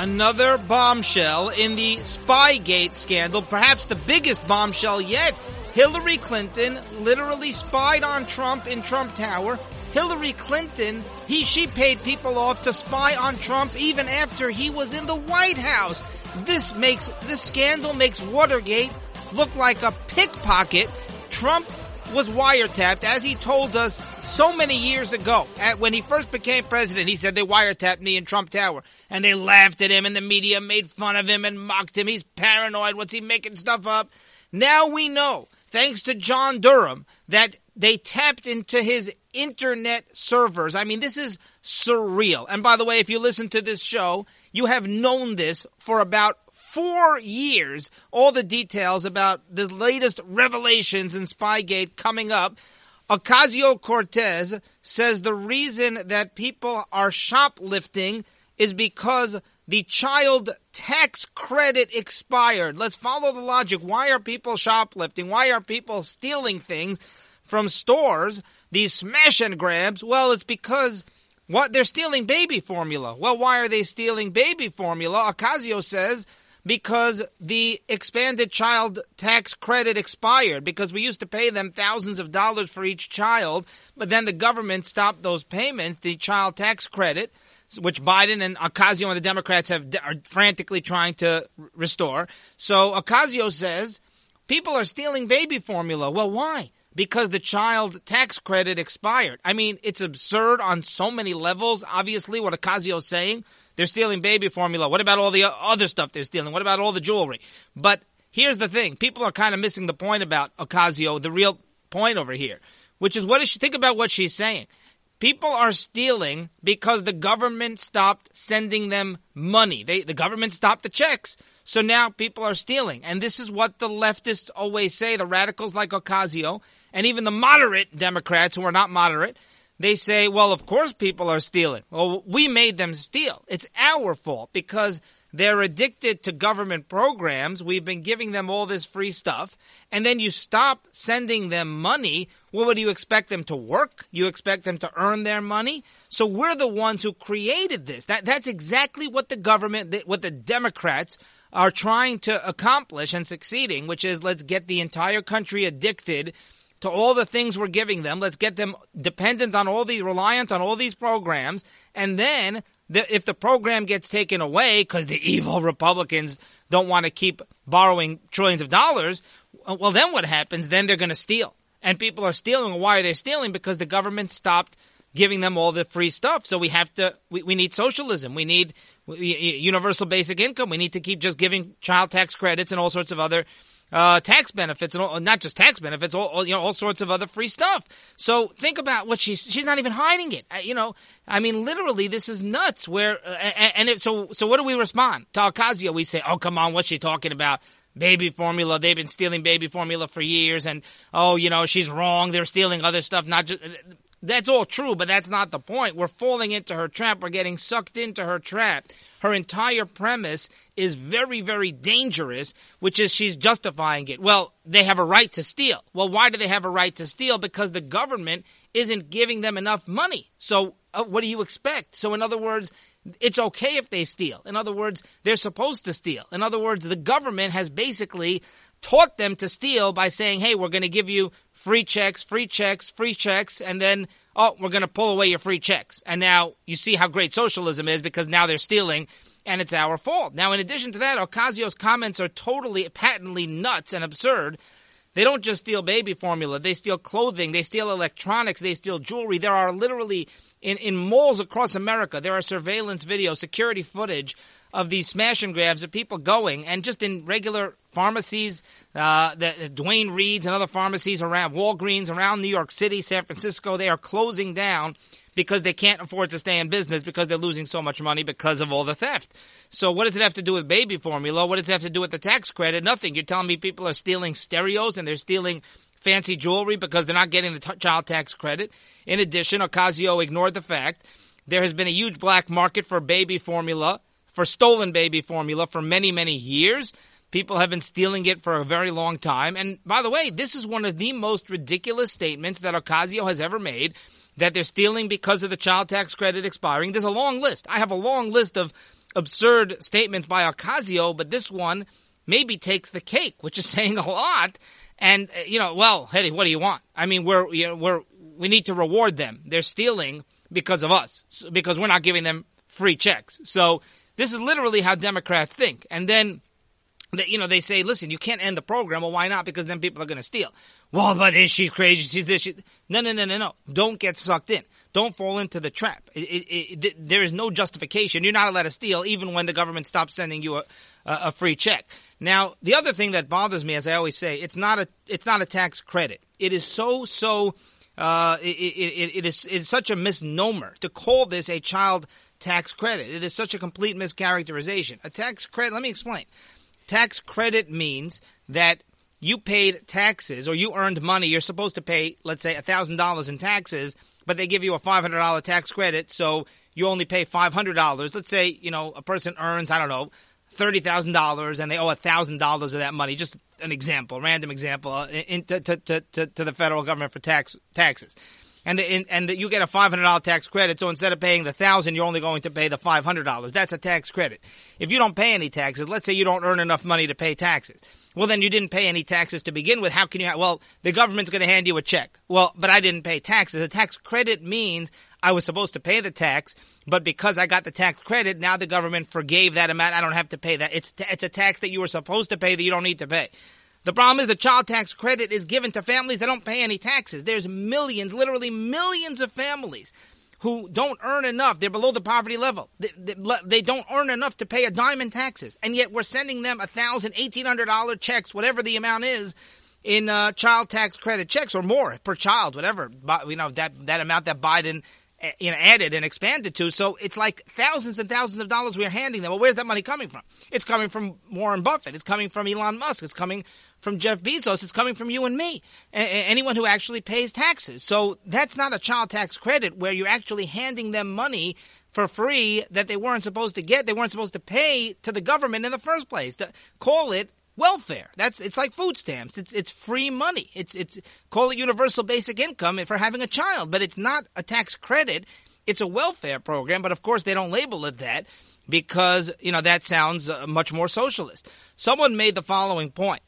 Another bombshell in the Spygate scandal, perhaps the biggest bombshell yet. Hillary Clinton literally spied on Trump in Trump Tower. Hillary Clinton, he, she paid people off to spy on Trump even after he was in the White House. This makes, this scandal makes Watergate look like a pickpocket. Trump was wiretapped, as he told us so many years ago. At, when he first became president, he said they wiretapped me in Trump Tower. And they laughed at him and the media made fun of him and mocked him. He's paranoid. What's he making stuff up? Now we know, thanks to John Durham, that they tapped into his internet servers. I mean, this is surreal. And by the way, if you listen to this show, you have known this for about four years, all the details about the latest revelations in Spygate coming up. Ocasio Cortez says the reason that people are shoplifting is because the child tax credit expired. Let's follow the logic. Why are people shoplifting? Why are people stealing things from stores? These smash and grabs? Well, it's because what they're stealing baby formula. Well, why are they stealing baby formula? Ocasio says because the expanded child tax credit expired because we used to pay them thousands of dollars for each child, but then the government stopped those payments, the child tax credit, which Biden and Ocasio and the Democrats have are frantically trying to restore. So Ocasio says people are stealing baby formula. Well, why? Because the child tax credit expired. I mean, it's absurd on so many levels. Obviously, what Ocasio is saying they're stealing baby formula. What about all the other stuff they're stealing? What about all the jewelry? But here's the thing. People are kind of missing the point about Ocasio, the real point over here, which is what is she, think about what she's saying. People are stealing because the government stopped sending them money. They, the government stopped the checks. So now people are stealing. And this is what the leftists always say, the radicals like Ocasio, and even the moderate Democrats who are not moderate, they say, well, of course people are stealing. Well, we made them steal. It's our fault because they're addicted to government programs. We've been giving them all this free stuff. And then you stop sending them money. Well, what do you expect them to work? You expect them to earn their money? So we're the ones who created this. That, that's exactly what the government, what the Democrats are trying to accomplish and succeeding, which is let's get the entire country addicted to all the things we're giving them. Let's get them dependent on all these, reliant on all these programs. And then the, if the program gets taken away because the evil Republicans don't want to keep borrowing trillions of dollars, well, then what happens? Then they're going to steal. And people are stealing. Why are they stealing? Because the government stopped giving them all the free stuff. So we have to, we, we need socialism. We need universal basic income. We need to keep just giving child tax credits and all sorts of other uh, tax benefits and all, not just tax benefits, all, all, you know, all sorts of other free stuff. So think about what she's she's not even hiding it. you know, I mean, literally, this is nuts. Where uh, and it, so so what do we respond to Ocasio? We say, oh come on, what's she talking about? Baby formula. They've been stealing baby formula for years, and oh, you know, she's wrong. They're stealing other stuff. Not just that's all true, but that's not the point. We're falling into her trap. We're getting sucked into her trap. Her entire premise is very, very dangerous, which is she's justifying it. Well, they have a right to steal. Well, why do they have a right to steal? Because the government isn't giving them enough money. So, uh, what do you expect? So, in other words, it's okay if they steal. In other words, they're supposed to steal. In other words, the government has basically taught them to steal by saying, hey, we're going to give you free checks, free checks, free checks, and then oh, we're going to pull away your free checks. And now you see how great socialism is because now they're stealing and it's our fault. Now, in addition to that, Ocasio's comments are totally, patently nuts and absurd. They don't just steal baby formula, they steal clothing, they steal electronics, they steal jewelry. There are literally, in, in malls across America, there are surveillance video, security footage of these smash and grabs of people going and just in regular pharmacies, uh, the, the Duane Reades and other pharmacies around Walgreens around New York City, San Francisco, they are closing down because they can't afford to stay in business because they're losing so much money because of all the theft. So what does it have to do with baby formula? What does it have to do with the tax credit? Nothing. You're telling me people are stealing stereos and they're stealing fancy jewelry because they're not getting the t- child tax credit. In addition, Ocasio ignored the fact there has been a huge black market for baby formula, for stolen baby formula for many, many years. People have been stealing it for a very long time. And by the way, this is one of the most ridiculous statements that Ocasio has ever made that they're stealing because of the child tax credit expiring. There's a long list. I have a long list of absurd statements by Ocasio, but this one maybe takes the cake, which is saying a lot. And uh, you know, well, hey, what do you want? I mean, we're you know, we're we need to reward them. They're stealing because of us, because we're not giving them free checks. So this is literally how Democrats think. And then, you know, they say, listen, you can't end the program. Well, why not? Because then people are going to steal. Well, but is she crazy? She's this. She... No, no, no, no, no. Don't get sucked in. Don't fall into the trap. It, it, it, there is no justification. You're not allowed to steal even when the government stops sending you a, a free check. Now, the other thing that bothers me, as I always say, it's not a it's not a tax credit. It is so so. Uh, it, it, it is it's such a misnomer to call this a child tax credit. It is such a complete mischaracterization. A tax credit. Let me explain. Tax credit means that you paid taxes or you earned money. You're supposed to pay, let's say, thousand dollars in taxes but they give you a $500 tax credit, so you only pay $500. Let's say, you know, a person earns, I don't know, $30,000 and they owe $1,000 of that money. Just an example, random example, uh, in, to, to, to, to the federal government for tax taxes. And the, and the, you get a $500 tax credit, so instead of paying the 1000 you're only going to pay the $500. That's a tax credit. If you don't pay any taxes, let's say you don't earn enough money to pay taxes well, then you didn't pay any taxes to begin with. How can you? Ha- well, the government's going to hand you a check. Well, but I didn't pay taxes. A tax credit means I was supposed to pay the tax, but because I got the tax credit, now the government forgave that amount. I don't have to pay that. It's t- it's a tax that you were supposed to pay that you don't need to pay. The problem is the child tax credit is given to families that don't pay any taxes. There's millions, literally millions of families who don't earn enough. They're below the poverty level. They, they, they don't earn enough to pay a dime in taxes. And yet we're sending them a thousand, eighteen hundred dollar checks, whatever the amount is, in uh, child tax credit checks or more per child, whatever. You know, that, that amount that Biden you know, added and expanded to. So it's like thousands and thousands of dollars we are handing them. Well, where's that money coming from? It's coming from Warren Buffett. It's coming from Elon Musk. It's coming from Jeff Bezos. It's coming from you and me, a- anyone who actually pays taxes. So that's not a child tax credit where you're actually handing them money for free that they weren't supposed to get. They weren't supposed to pay to the government in the first place. To call it welfare. That's it's like food stamps. It's it's free money. It's it's call it universal basic income for having a child, but it's not a tax credit. It's a welfare program, but of course they don't label it that because you know that sounds uh, much more socialist. Someone made the following point.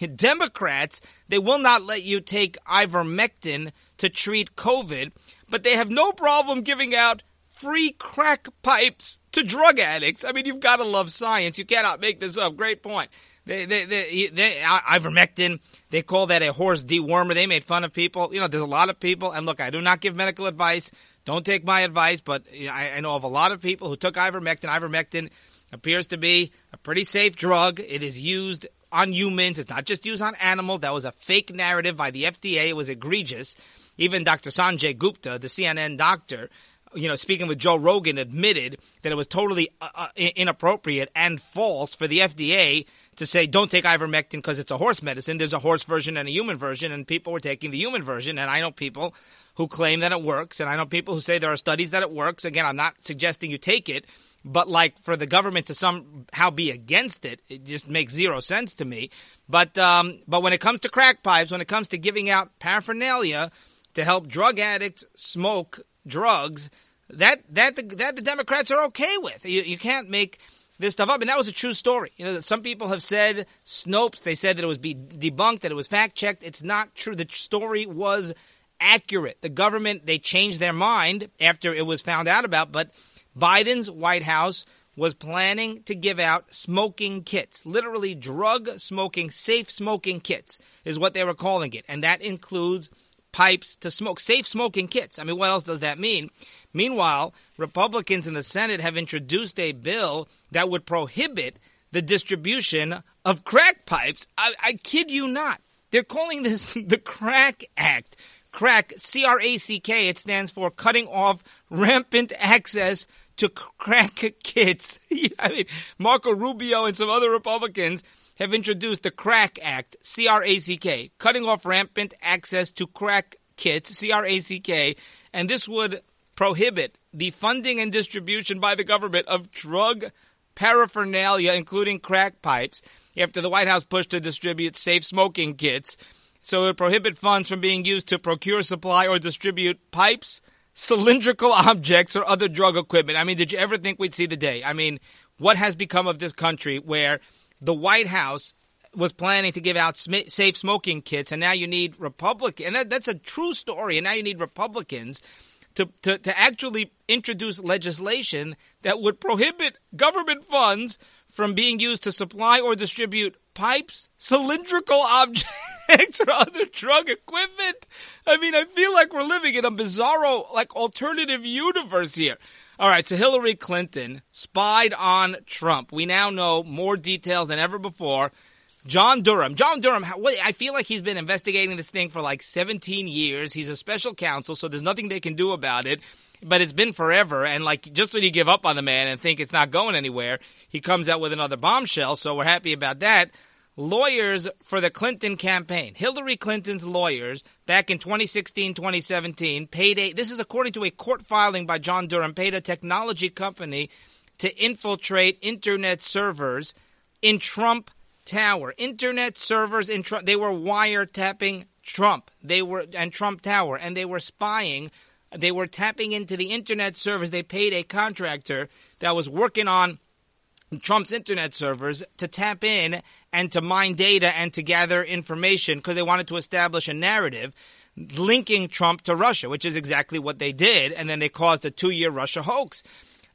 Democrats, they will not let you take ivermectin to treat COVID, but they have no problem giving out free crack pipes to drug addicts. I mean, you've got to love science. You cannot make this up. Great point. They, they, they, they, ivermectin, they call that a horse dewormer. They made fun of people. You know, there's a lot of people, and look, I do not give medical advice. Don't take my advice, but I, I know of a lot of people who took ivermectin. Ivermectin appears to be a pretty safe drug. It is used on humans. It's not just used on animals. That was a fake narrative by the FDA. It was egregious. Even Dr. Sanjay Gupta, the CNN doctor, you know, speaking with Joe Rogan, admitted that it was totally uh, uh inappropriate and false for the FDA to say don't take ivermectin because it's a horse medicine. There's a horse version and a human version, and people were taking the human version. And I know people who claim that it works, and I know people who say there are studies that it works. Again, I'm not suggesting you take it, but like for the government to somehow be against it, it just makes zero sense to me. But um, but when it comes to crack pipes, when it comes to giving out paraphernalia to help drug addicts smoke drugs, that that the, that the Democrats are okay with. You, you can't make this stuff up, and that was a true story. You know, that some people have said Snopes. They said that it was be debunked, that it was fact checked. It's not true. The story was accurate. The government they changed their mind after it was found out about, but Biden's White House was planning to give out smoking kits, literally drug smoking, safe smoking kits is what they were calling it. And that includes pipes to smoke, safe smoking kits. I mean, what else does that mean? Meanwhile, Republicans in the Senate have introduced a bill that would prohibit the distribution of crack pipes. I, I kid you not. They're calling this the Crack Act. Crack, C R A C K, it stands for cutting off rampant access to crack kits. I mean, Marco Rubio and some other Republicans have introduced the Crack Act, C R A C K, cutting off rampant access to crack kits, C R A C K, and this would prohibit the funding and distribution by the government of drug paraphernalia, including crack pipes, after the White House pushed to distribute safe smoking kits. So it would prohibit funds from being used to procure, supply, or distribute pipes, cylindrical objects or other drug equipment. I mean, did you ever think we'd see the day? I mean, what has become of this country where the White House was planning to give out sm- safe smoking kits, and now you need Republicans, and that, that's a true story, and now you need Republicans to, to, to actually introduce legislation that would prohibit government funds from being used to supply or distribute pipes, cylindrical objects, or other drug equipment. I mean, I feel like we're living in a bizarro, like, alternative universe here. All right, so Hillary Clinton spied on Trump. We now know more details than ever before. John Durham. John Durham, I feel like he's been investigating this thing for like 17 years. He's a special counsel, so there's nothing they can do about it. But it's been forever, and like just when you give up on the man and think it's not going anywhere, he comes out with another bombshell. So we're happy about that. Lawyers for the Clinton campaign, Hillary Clinton's lawyers, back in 2016, 2017, paid a. This is according to a court filing by John Durham, paid a technology company to infiltrate internet servers in Trump Tower. Internet servers in Trump, they were wiretapping Trump. They were and Trump Tower and they were spying. They were tapping into the internet servers. They paid a contractor that was working on Trump's internet servers to tap in and to mine data and to gather information because they wanted to establish a narrative linking Trump to Russia, which is exactly what they did. And then they caused a two year Russia hoax.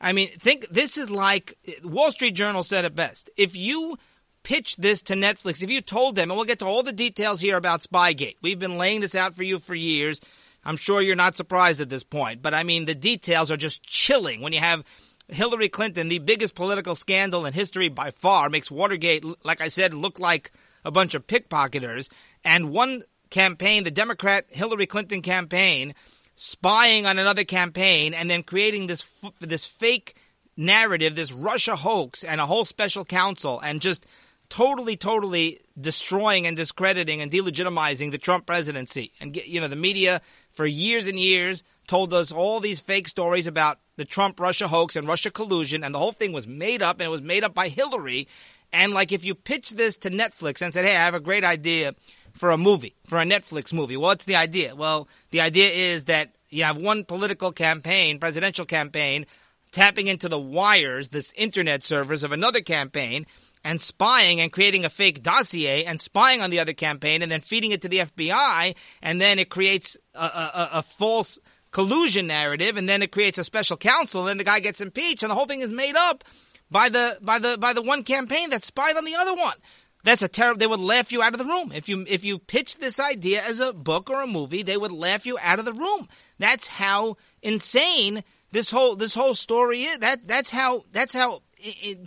I mean, think this is like Wall Street Journal said it best. If you pitched this to Netflix, if you told them, and we'll get to all the details here about Spygate, we've been laying this out for you for years. I'm sure you're not surprised at this point, but I mean, the details are just chilling when you have Hillary Clinton, the biggest political scandal in history by far, makes Watergate, like I said, look like a bunch of pickpocketers. And one campaign, the Democrat Hillary Clinton campaign, spying on another campaign and then creating this this fake narrative, this Russia hoax, and a whole special counsel, and just totally, totally destroying and discrediting and delegitimizing the Trump presidency. And, you know, the media for years and years told us all these fake stories about the Trump Russia hoax and Russia collusion, and the whole thing was made up, and it was made up by Hillary. And, like, if you pitch this to Netflix and said, hey, I have a great idea for a movie, for a Netflix movie, what's the idea? Well, the idea is that you have one political campaign, presidential campaign, tapping into the wires, this internet servers of another campaign, and spying and creating a fake dossier and spying on the other campaign and then feeding it to the FBI and then it creates a, a, a false collusion narrative and then it creates a special counsel and then the guy gets impeached and the whole thing is made up by the by the by the one campaign that spied on the other one. That's a terrible. They would laugh you out of the room if you if you pitch this idea as a book or a movie. They would laugh you out of the room. That's how insane this whole this whole story is. That that's how that's how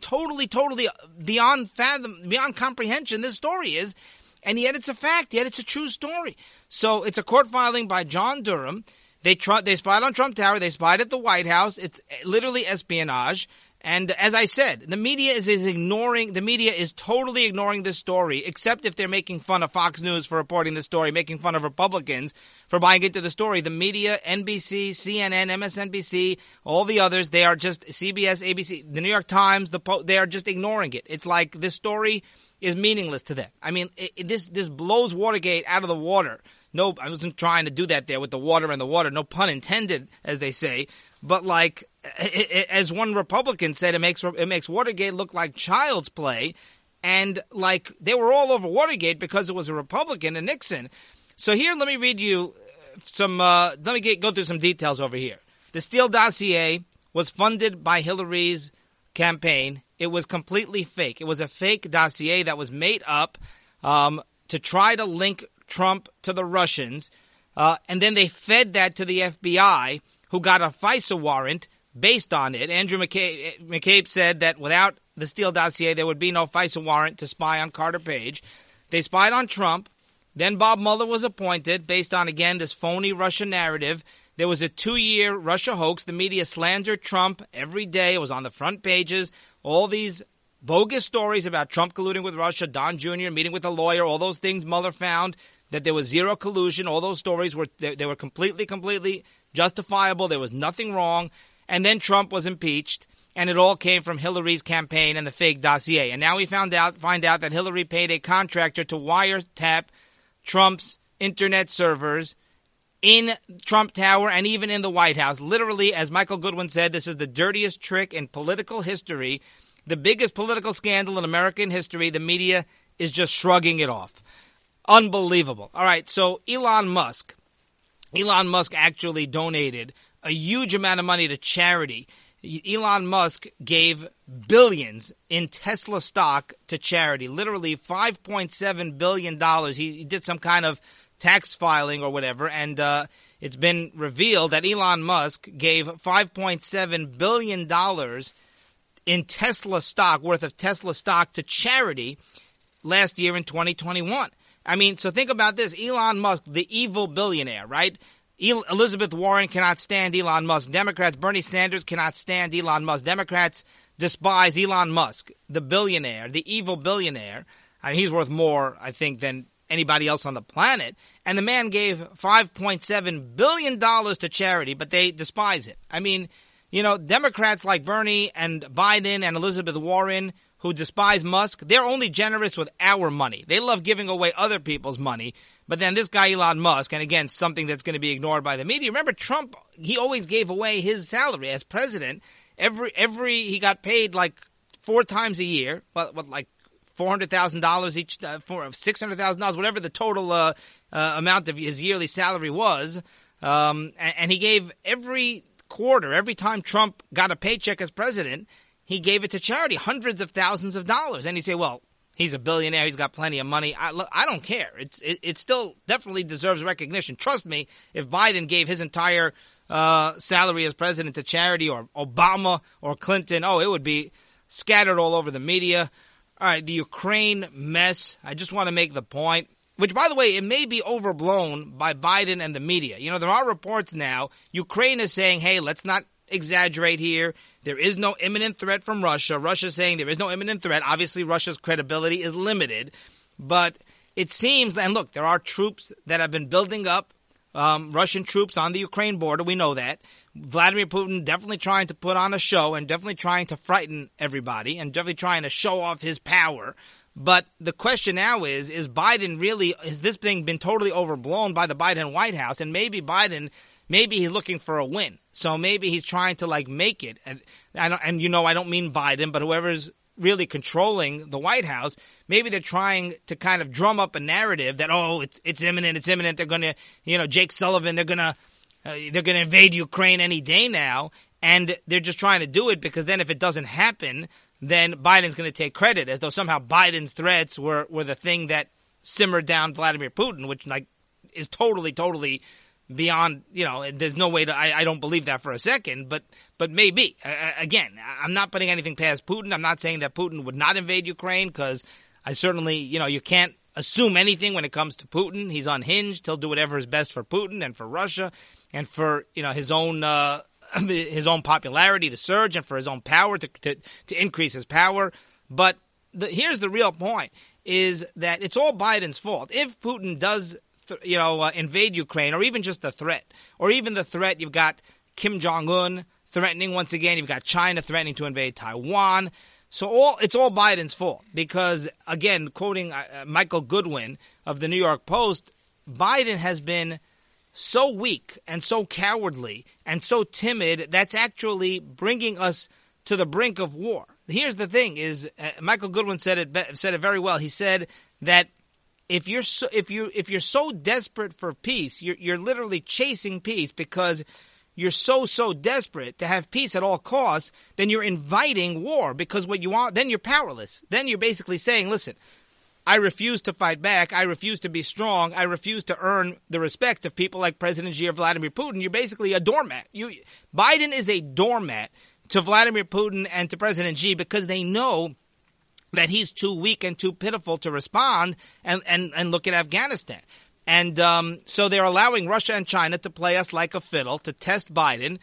totally, totally beyond fathom, beyond comprehension this story is. And yet it's a fact. Yet it's a true story. So it's a court filing by John Durham. They tr- they spied on Trump Tower. They spied at the White House. It's literally espionage. And as I said, the media is, is ignoring, the media is totally ignoring this story, except if they're making fun of Fox News for reporting the story, making fun of Republicans for buying into the story. The media, NBC, CNN, MSNBC, all the others, they are just CBS, ABC, the New York Times, the po- they are just ignoring it. It's like this story is meaningless to them. I mean, it, it, this, this blows Watergate out of the water. No, I wasn't trying to do that there with the water and the water. No pun intended, as they say. But like, as one Republican said, it makes it makes Watergate look like child's play, and like they were all over Watergate because it was a Republican and Nixon. So here, let me read you some. Uh, let me get, go through some details over here. The Steele dossier was funded by Hillary's campaign. It was completely fake. It was a fake dossier that was made up um, to try to link Trump to the Russians, uh, and then they fed that to the FBI who got a FISA warrant based on it. Andrew McCabe, McCabe said that without the Steele dossier, there would be no FISA warrant to spy on Carter Page. They spied on Trump. Then Bob Mueller was appointed based on, again, this phony Russia narrative. There was a two year Russia hoax. The media slandered Trump every day. It was on the front pages. All these bogus stories about Trump colluding with Russia, Don Jr. meeting with a lawyer, all those things Mueller found that there was zero collusion. All those stories were they, they were completely, completely justifiable. There was nothing wrong. And then Trump was impeached, and it all came from Hillary's campaign and the fake dossier. And now we found out find out that Hillary paid a contractor to wiretap Trump's internet servers in Trump Tower and even in the White House. Literally, as Michael Goodwin said, this is the dirtiest trick in political history. the biggest political scandal in American history. The media is just shrugging it off. Unbelievable. All right, so Elon Musk. Elon Musk actually donated a huge amount of money to charity. Elon Musk gave billions in Tesla stock to charity, literally $5.7 billion. He, did some kind of tax filing or whatever, and uh, it's been revealed that Elon Musk gave $5.7 billion in Tesla stock, worth of Tesla stock to charity last year in 2021. I mean, so think about this Elon Musk, the evil billionaire, right? Elizabeth Warren cannot stand Elon Musk. Democrats, Bernie Sanders cannot stand Elon Musk. Democrats despise Elon Musk, the billionaire, the evil billionaire. I mean, he's worth more, I think, than anybody else on the planet. And the man gave $5.7 billion to charity, but they despise it. I mean, you know, Democrats like Bernie and Biden and Elizabeth Warren who despise Musk, they're only generous with our money. They love giving away other people's money. But then this guy, Elon Musk, and again, something that's going to be ignored by the media. Remember, Trump, he always gave away his salary as president. Every, every, he got paid like four times a year, what, what like $400,000 each, uh, for $600,000, whatever the total, uh, uh, amount of his yearly salary was. Um, and, and he gave every quarter, every time Trump got a paycheck as president, he gave it to charity, hundreds of thousands of dollars. And you say, well, he's a billionaire, he's got plenty of money. I, look, I don't care. It's it, it still definitely deserves recognition. Trust me, if Biden gave his entire uh, salary as president to charity, or Obama or Clinton, oh, it would be scattered all over the media. All right, the Ukraine mess. I just want to make the point, which, by the way, it may be overblown by Biden and the media. You know, there are reports now. Ukraine is saying, hey, let's not exaggerate here. There is no imminent threat from Russia. Russia's saying there is no imminent threat. Obviously, Russia's credibility is limited, but it seems, and look, there are troops that have been building up, um, Russian troops on the Ukraine border. We know that. Vladimir Putin definitely trying to put on a show and definitely trying to frighten everybody and definitely trying to show off his power. But the question now is, is Biden really, has this thing been totally overblown by the Biden White House? And maybe Biden maybe he's looking for a win. So maybe he's trying to like make it. And I don't, and you know, I don't mean Biden, but whoever's really controlling the White House, maybe they're trying to kind of drum up a narrative that oh, it's it's imminent, it's imminent. They're going to, you know, Jake Sullivan, they're going to uh, they're going to invade Ukraine any day now, and they're just trying to do it because then if it doesn't happen, then Biden's going to take credit as though somehow Biden's threats were were the thing that simmered down Vladimir Putin, which like is totally totally beyond you know there's no way to I, I don't believe that for a second but but maybe. Again i'm not putting anything past putin. I'm not saying that putin would not invade ukraine because i certainly you know you can't assume anything when it comes to putin. He's unhinged. He'll do whatever is best for putin and for russia and for you know his own uh, his own popularity to surge and for his own power to to, to increase his power. But the, here's the real point is that it's all biden's fault. If putin does you know, uh, invade Ukraine, or even just the threat, or even the threat you've got Kim Jong Un threatening once again. You've got China threatening to invade Taiwan. So all it's all Biden's fault because again, quoting uh, uh, Michael Goodwin of the New York Post, Biden has been so weak and so cowardly and so timid that's actually bringing us to the brink of war. Here's the thing: is uh, Michael Goodwin said it said it very well. He said that if you're so, if you if you're so desperate for peace, you're you're literally chasing peace because you're so so desperate to have peace at all costs, then you're inviting war because what you want then you're powerless. Then you're basically saying, listen, I refuse to fight back. I refuse to be strong. I refuse to earn the respect of people like President Xi or Vladimir Putin. You're basically a doormat. You Biden is a doormat to Vladimir Putin and to President Xi because they know that he's too weak and too pitiful to respond and, and, and look at Afghanistan. And um, so they're allowing Russia and China to play us like a fiddle to test Biden.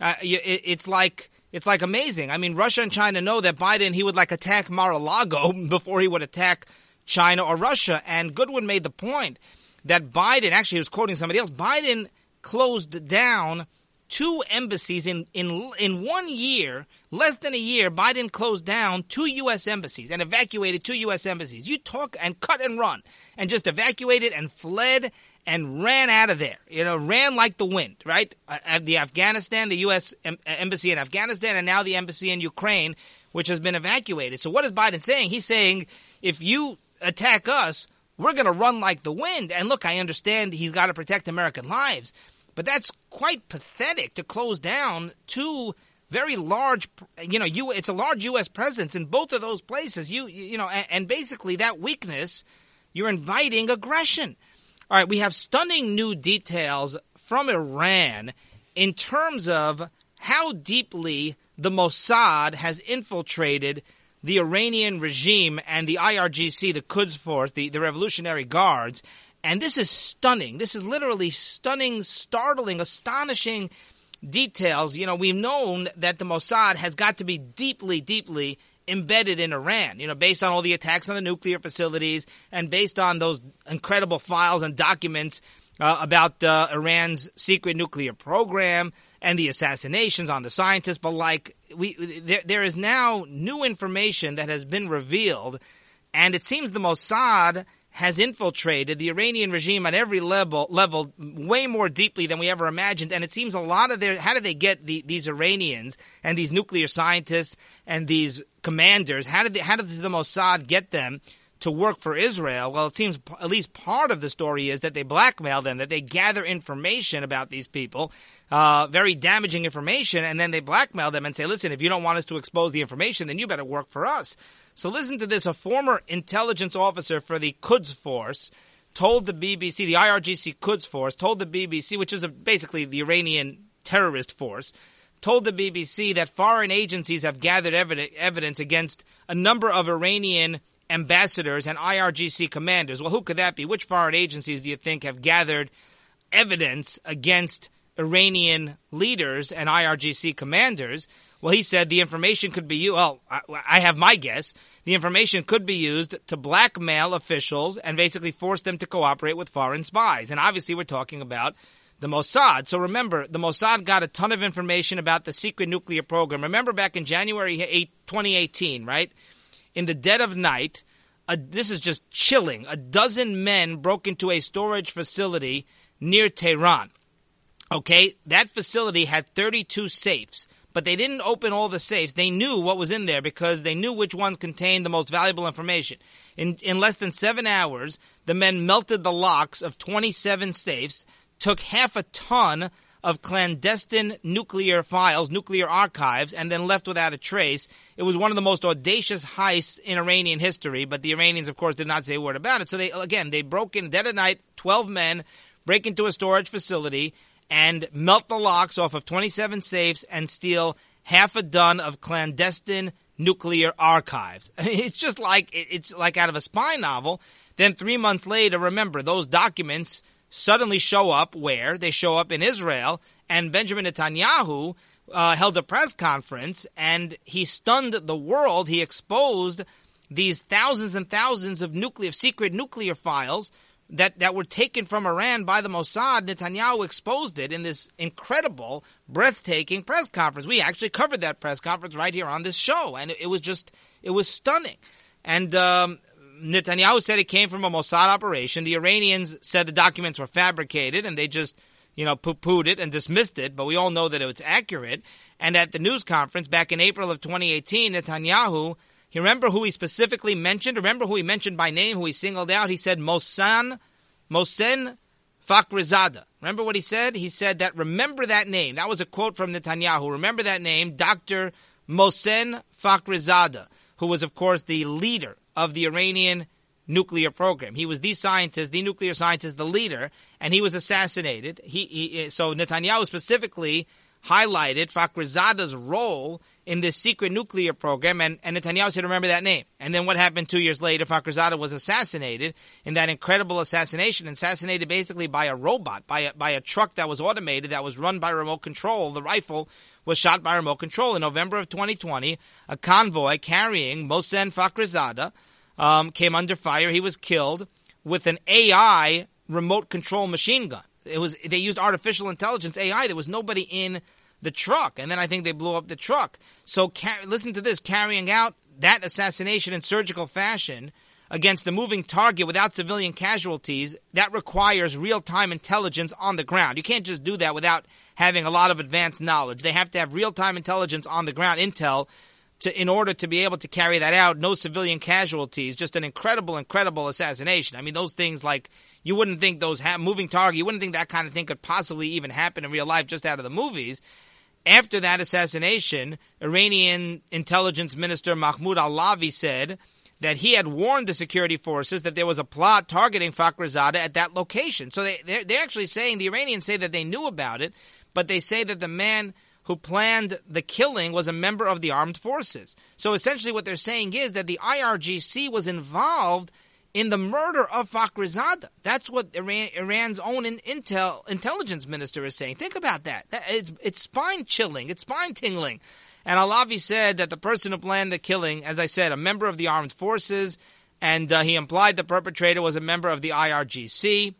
Uh, it, it's like it's like amazing. I mean, Russia and China know that Biden he would like attack Mar-a-Lago before he would attack China or Russia. And Goodwin made the point that Biden actually he was quoting somebody else. Biden closed down two embassies in in in one year, less than a year. Biden closed down two U.S. embassies and evacuated two U.S. embassies. You talk and cut and run, and just evacuated and fled and ran out of there. You know, ran like the wind. Right? Uh, the Afghanistan, the U.S. Em- embassy in Afghanistan, and now the embassy in Ukraine, which has been evacuated. So what is Biden saying? He's saying if you attack us, we're going to run like the wind. And look, I understand he's got to protect American lives, but that's quite pathetic to close down two very large, you know, you, it's a large U.S. presence in both of those places. You, you know, and, and basically that weakness, you're inviting aggression. All right, we have stunning new details from Iran in terms of how deeply the Mossad has infiltrated the Iranian regime and the IRGC, the Quds Force, the, the Revolutionary Guards. And this is stunning. This is literally stunning, startling, astonishing details. You know, we've known that the Mossad has got to be deeply, deeply embedded in Iran, you know, based on all the attacks on the nuclear facilities and based on those incredible files and documents uh, about uh, Iran's secret nuclear program and the assassinations on the scientists. But like we, there, there is now new information that has been revealed, and it seems the Mossad has infiltrated the Iranian regime at every level, level way more deeply than we ever imagined. And it seems a lot of their, how do they get the, these Iranians and these nuclear scientists and these commanders? How did they, how did the Mossad get them to work for Israel? Well, it seems at least part of the story is that they blackmail them, that they gather information about these people, uh, very damaging information, and then they blackmail them and say, listen, if you don't want us to expose the information, then you better work for us. So listen to this. A former intelligence officer for the Quds Force told the BBC, the IRGC Quds Force, told the BBC, which is a, basically the Iranian terrorist force, told the BBC that foreign agencies have gathered evidence against a number of Iranian ambassadors and IRGC commanders. Well, who could that be? Which foreign agencies do you think have gathered evidence against Iranian leaders and IRGC commanders? Well, he said the information could be used. Well, I, I have my guess. The information could be used to blackmail officials and basically force them to cooperate with foreign spies. And obviously, we're talking about the Mossad. So remember, the Mossad got a ton of information about the secret nuclear program. Remember back in January 8, 2018, right? In the dead of night, a, this is just chilling. A dozen men broke into a storage facility near Tehran. Okay, that facility had 32 safes but they didn't open all the safes. They knew what was in there because they knew which ones contained the most valuable information. In, in less than seven hours, the men melted the locks of 27 safes, took half a ton of clandestine nuclear files, nuclear archives, and then left without a trace. It was one of the most audacious heists in Iranian history, but the Iranians, of course, did not say a word about it. So they, again, they broke in dead of night, 12 men, break into a storage facility, and melt the locks off of 27 safes and steal half a ton of clandestine nuclear archives. it's just like it's like out of a spy novel. Then 3 months later, remember those documents suddenly show up where they show up in Israel and Benjamin Netanyahu uh, held a press conference and he stunned the world. He exposed these thousands and thousands of nuclear secret nuclear files that, that were taken from Iran by the Mossad, Netanyahu exposed it in this incredible, breathtaking press conference. We actually covered that press conference right here on this show, and it, was just, it was stunning. And um, Netanyahu said it came from a Mossad operation. The Iranians said the documents were fabricated, and they just, you know, poo-pooed it and dismissed it, but we all know that it was accurate. And at the news conference back in April of 2018, Netanyahu you remember who he specifically mentioned? Remember who he mentioned by name, who he singled out? He said Mosan, Mohsen Fakhrizadeh. Remember what he said? He said that, remember that name. That was a quote from Netanyahu. Remember that name, Dr. Mohsen Fakhrizadeh, who was, of course, the leader of the Iranian nuclear program. He was the scientist, the nuclear scientist, the leader, and he was assassinated. He, he so Netanyahu specifically highlighted Fakhrizadeh's role in this secret nuclear program, and, and Netanyahu said, remember that name. And then what happened two years later? Fakhrizadeh was assassinated in that incredible assassination, assassinated basically by a robot, by a, by a truck that was automated, that was run by remote control. The rifle was shot by remote control. In November of 2020, a convoy carrying Mohsen Fakhrizadeh um, came under fire. He was killed with an AI remote control machine gun. It was they used artificial intelligence AI. There was nobody in the truck, and then I think they blew up the truck. So car- listen to this: carrying out that assassination in surgical fashion against a moving target without civilian casualties, that requires real-time intelligence on the ground. You can't just do that without having a lot of advanced knowledge. They have to have real-time intelligence on the ground, intel, to in order to be able to carry that out. No civilian casualties, just an incredible, incredible assassination. I mean, those things like you wouldn't think those ha- moving target, you wouldn't think that kind of thing could possibly even happen in real life just out of the movies. After that assassination, Iranian intelligence minister Mahmoud Alavi said that he had warned the security forces that there was a plot targeting Fakhrizadeh at that location. So they, they're, they're actually saying, the Iranians say that they knew about it, but they say that the man who planned the killing was a member of the armed forces. So essentially, what they're saying is that the IRGC was involved in the murder of Fakhrizadeh. That's what Iran, Iran's own intel intelligence minister is saying. Think about that. that it's, it's spine chilling. It's spine tingling. And Alavi said that the person who planned the killing, as I said, a member of the armed forces, and uh, he implied the perpetrator was a member of the IRGC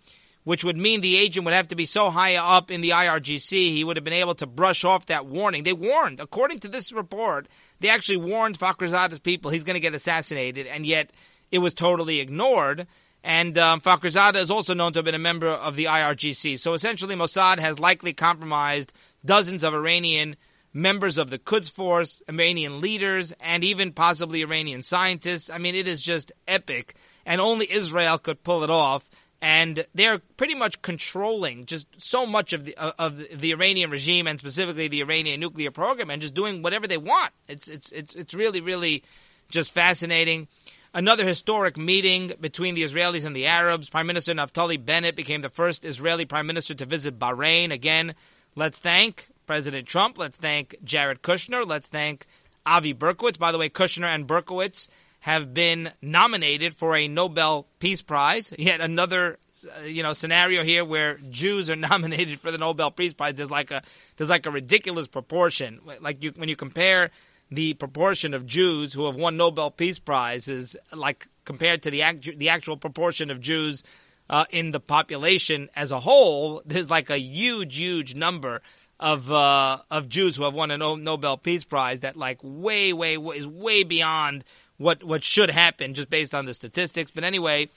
which would mean the agent would have to be so high up in the IRGC he would have been able to brush off that warning. They warned, according to this report, they actually warned Fakhrizadeh's people he's going to get assassinated, and yet it was totally ignored. And um, Fakhrizadeh is also known to have been a member of the IRGC. So essentially, Mossad has likely compromised dozens of Iranian members of the Quds Force, Iranian leaders, and even possibly Iranian scientists. I mean, it is just epic, and only Israel could pull it off and they're pretty much controlling just so much of the of the Iranian regime and specifically the Iranian nuclear program and just doing whatever they want. It's it's it's it's really really just fascinating. Another historic meeting between the Israelis and the Arabs. Prime Minister Naftali Bennett became the first Israeli prime minister to visit Bahrain. Again, let's thank President Trump. Let's thank Jared Kushner. Let's thank Avi Berkowitz. By the way, Kushner and Berkowitz have been nominated for a Nobel Peace Prize. Yet another, uh, you know, scenario here where Jews are nominated for the Nobel Peace Prize. There's like a there's like a ridiculous proportion. Like you when you compare the proportion of Jews who have won Nobel Peace Prizes, like compared to the act, the actual proportion of Jews uh, in the population as a whole, there's like a huge, huge number of uh, of Jews who have won a Nobel Peace Prize that like way, way, way is way beyond what what should happen just based on the statistics. But anyway,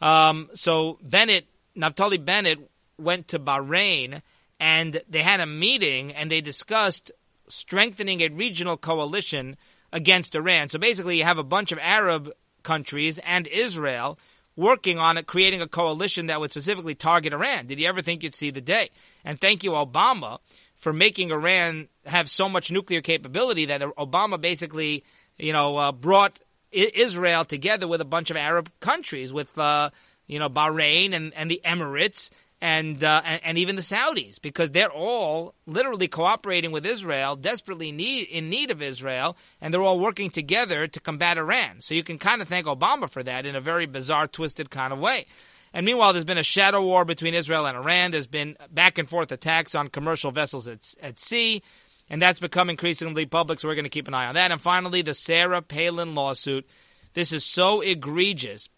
um, so Bennett, Naftali Bennett went to Bahrain and they had a meeting and they discussed strengthening a regional coalition against Iran. So basically, you have a bunch of Arab countries and Israel working on it, creating a coalition that would specifically target Iran. Did you ever think you'd see the day? And thank you, Obama, for making Iran have so much nuclear capability that Obama basically, you know, uh, brought Israel together with a bunch of Arab countries, with uh, you know Bahrain and, and the Emirates and, uh, and, and even the Saudis, because they're all literally cooperating with Israel, desperately need in need of Israel, and they're all working together to combat Iran. So you can kind of thank Obama for that in a very bizarre, twisted kind of way. And meanwhile, there's been a shadow war between Israel and Iran. There's been back and forth attacks on commercial vessels at, at sea and that's become increasingly public, so we're going to keep an eye on that. And finally, the Sarah Palin lawsuit. This is so egregious.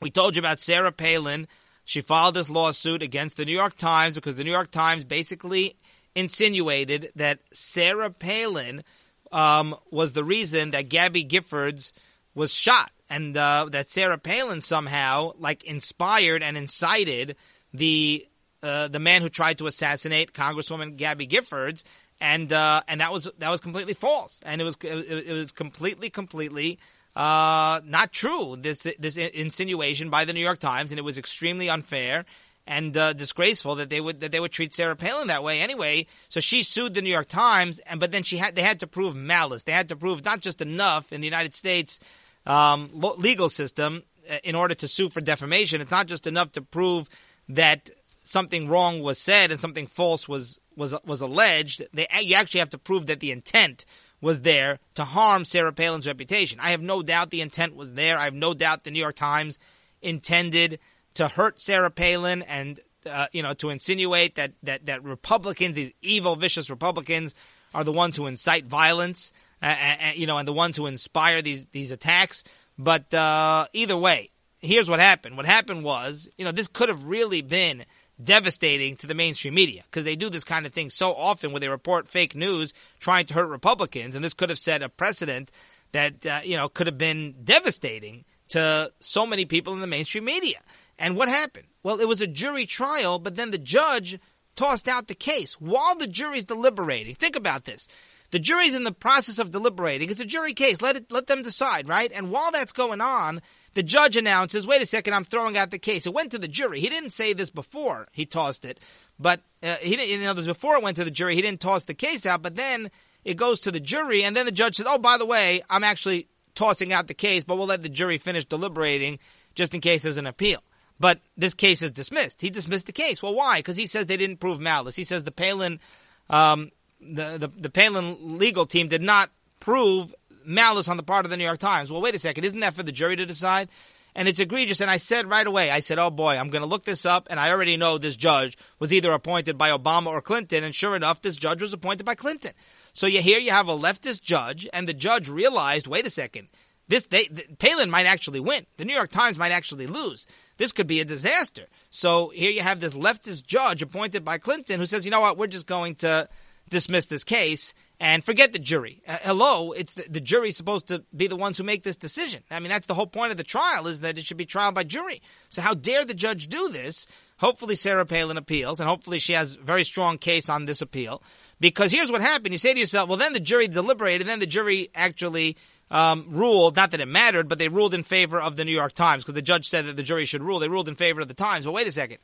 We told you about Sarah Palin. She filed this lawsuit against the New York Times because the New York Times basically insinuated that Sarah Palin um, was the reason that Gabby Giffords was shot, and uh, that Sarah Palin somehow like inspired and incited the uh, the man who tried to assassinate Congresswoman Gabby Giffords, and uh, and that was that was completely false, and it was it, was completely completely uh, not true. This this insinuation by the New York Times, and it was extremely unfair and uh, disgraceful that they would that they would treat Sarah Palin that way. Anyway, so she sued the New York Times, and but then she had they had to prove malice. They had to prove not just enough in the United States um, legal system uh, in order to sue for defamation. It's not just enough to prove that something wrong was said and something false was was was alleged, they you actually have to prove that the intent was there to harm Sarah Palin's reputation. I have no doubt the intent was there. I have no doubt the New York Times intended to hurt Sarah Palin and uh, you know to insinuate that that that Republicans, these evil, vicious Republicans, are the ones who incite violence, uh, uh, you know, and the ones who inspire these these attacks. But uh, either way, here's what happened. What happened was, you know, this could have really been devastating to the mainstream media because they do this kind of thing so often where they report fake news trying to hurt Republicans, and this could have set a precedent that uh, you know could have been devastating to so many people in the mainstream media. And what happened? Well, it was a jury trial, but then the judge tossed out the case while the jury's deliberating. Think about this. The jury's in the process of deliberating. It's a jury case. Let it, let them decide, right? And while that's going on, the judge announces, wait a second, I'm throwing out the case. It went to the jury. He didn't say this before he tossed it, but uh, he didn't, you know, this before it went to the jury, he didn't toss the case out, but then it goes to the jury, and then the judge says, oh, by the way, I'm actually tossing out the case, but we'll let the jury finish deliberating just in case there's an appeal. But this case is dismissed. He dismissed the case. Well, why? Because he says they didn't prove malice. He says the Palin, um, the, the the Palin legal team did not prove malice on the part of the New York Times. Well, wait a second. Isn't that for the jury to decide? And it's egregious. And I said right away, I said, oh boy, I'm going to look this up. And I already know this judge was either appointed by Obama or Clinton. And sure enough, this judge was appointed by Clinton. So you here you have a leftist judge and the judge realized, wait a second, this they, Palin might actually win. The New York Times might actually lose. This could be a disaster. So here you have this leftist judge appointed by Clinton who says, you know what, we're just going to dismiss this case and forget the jury. Uh, hello, it's the, the jury's supposed to be the ones who make this decision. I mean, that's the whole point of the trial is that it should be trial by jury. So how dare the judge do this? Hopefully Sarah Palin appeals and hopefully she has a very strong case on this appeal. Because here's what happened. You say to yourself, well, then the jury deliberated, and then the jury actually um, ruled, not that it mattered, but they ruled in favor of the New York Times because the judge said that the jury should rule. They ruled in favor of the Times. But wait a second.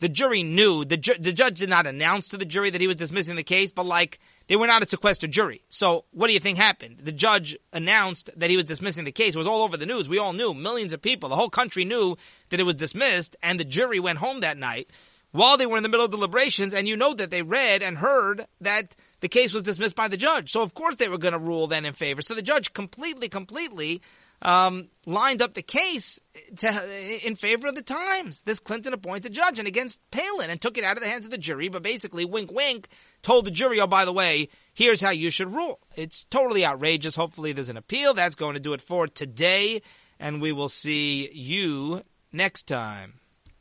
The jury knew, the, ju- the judge did not announce to the jury that he was dismissing the case, but like, they were not a sequestered jury. So what do you think happened? The judge announced that he was dismissing the case. It was all over the news. We all knew. Millions of people. The whole country knew that it was dismissed and the jury went home that night while they were in the middle of deliberations. And you know that they read and heard that the case was dismissed by the judge. So of course they were going to rule then in favor. So the judge completely, completely um, lined up the case to, in favor of the Times, this Clinton appointed judge, and against Palin, and took it out of the hands of the jury. But basically, wink, wink, told the jury, oh, by the way, here's how you should rule. It's totally outrageous. Hopefully, there's an appeal. That's going to do it for today, and we will see you next time.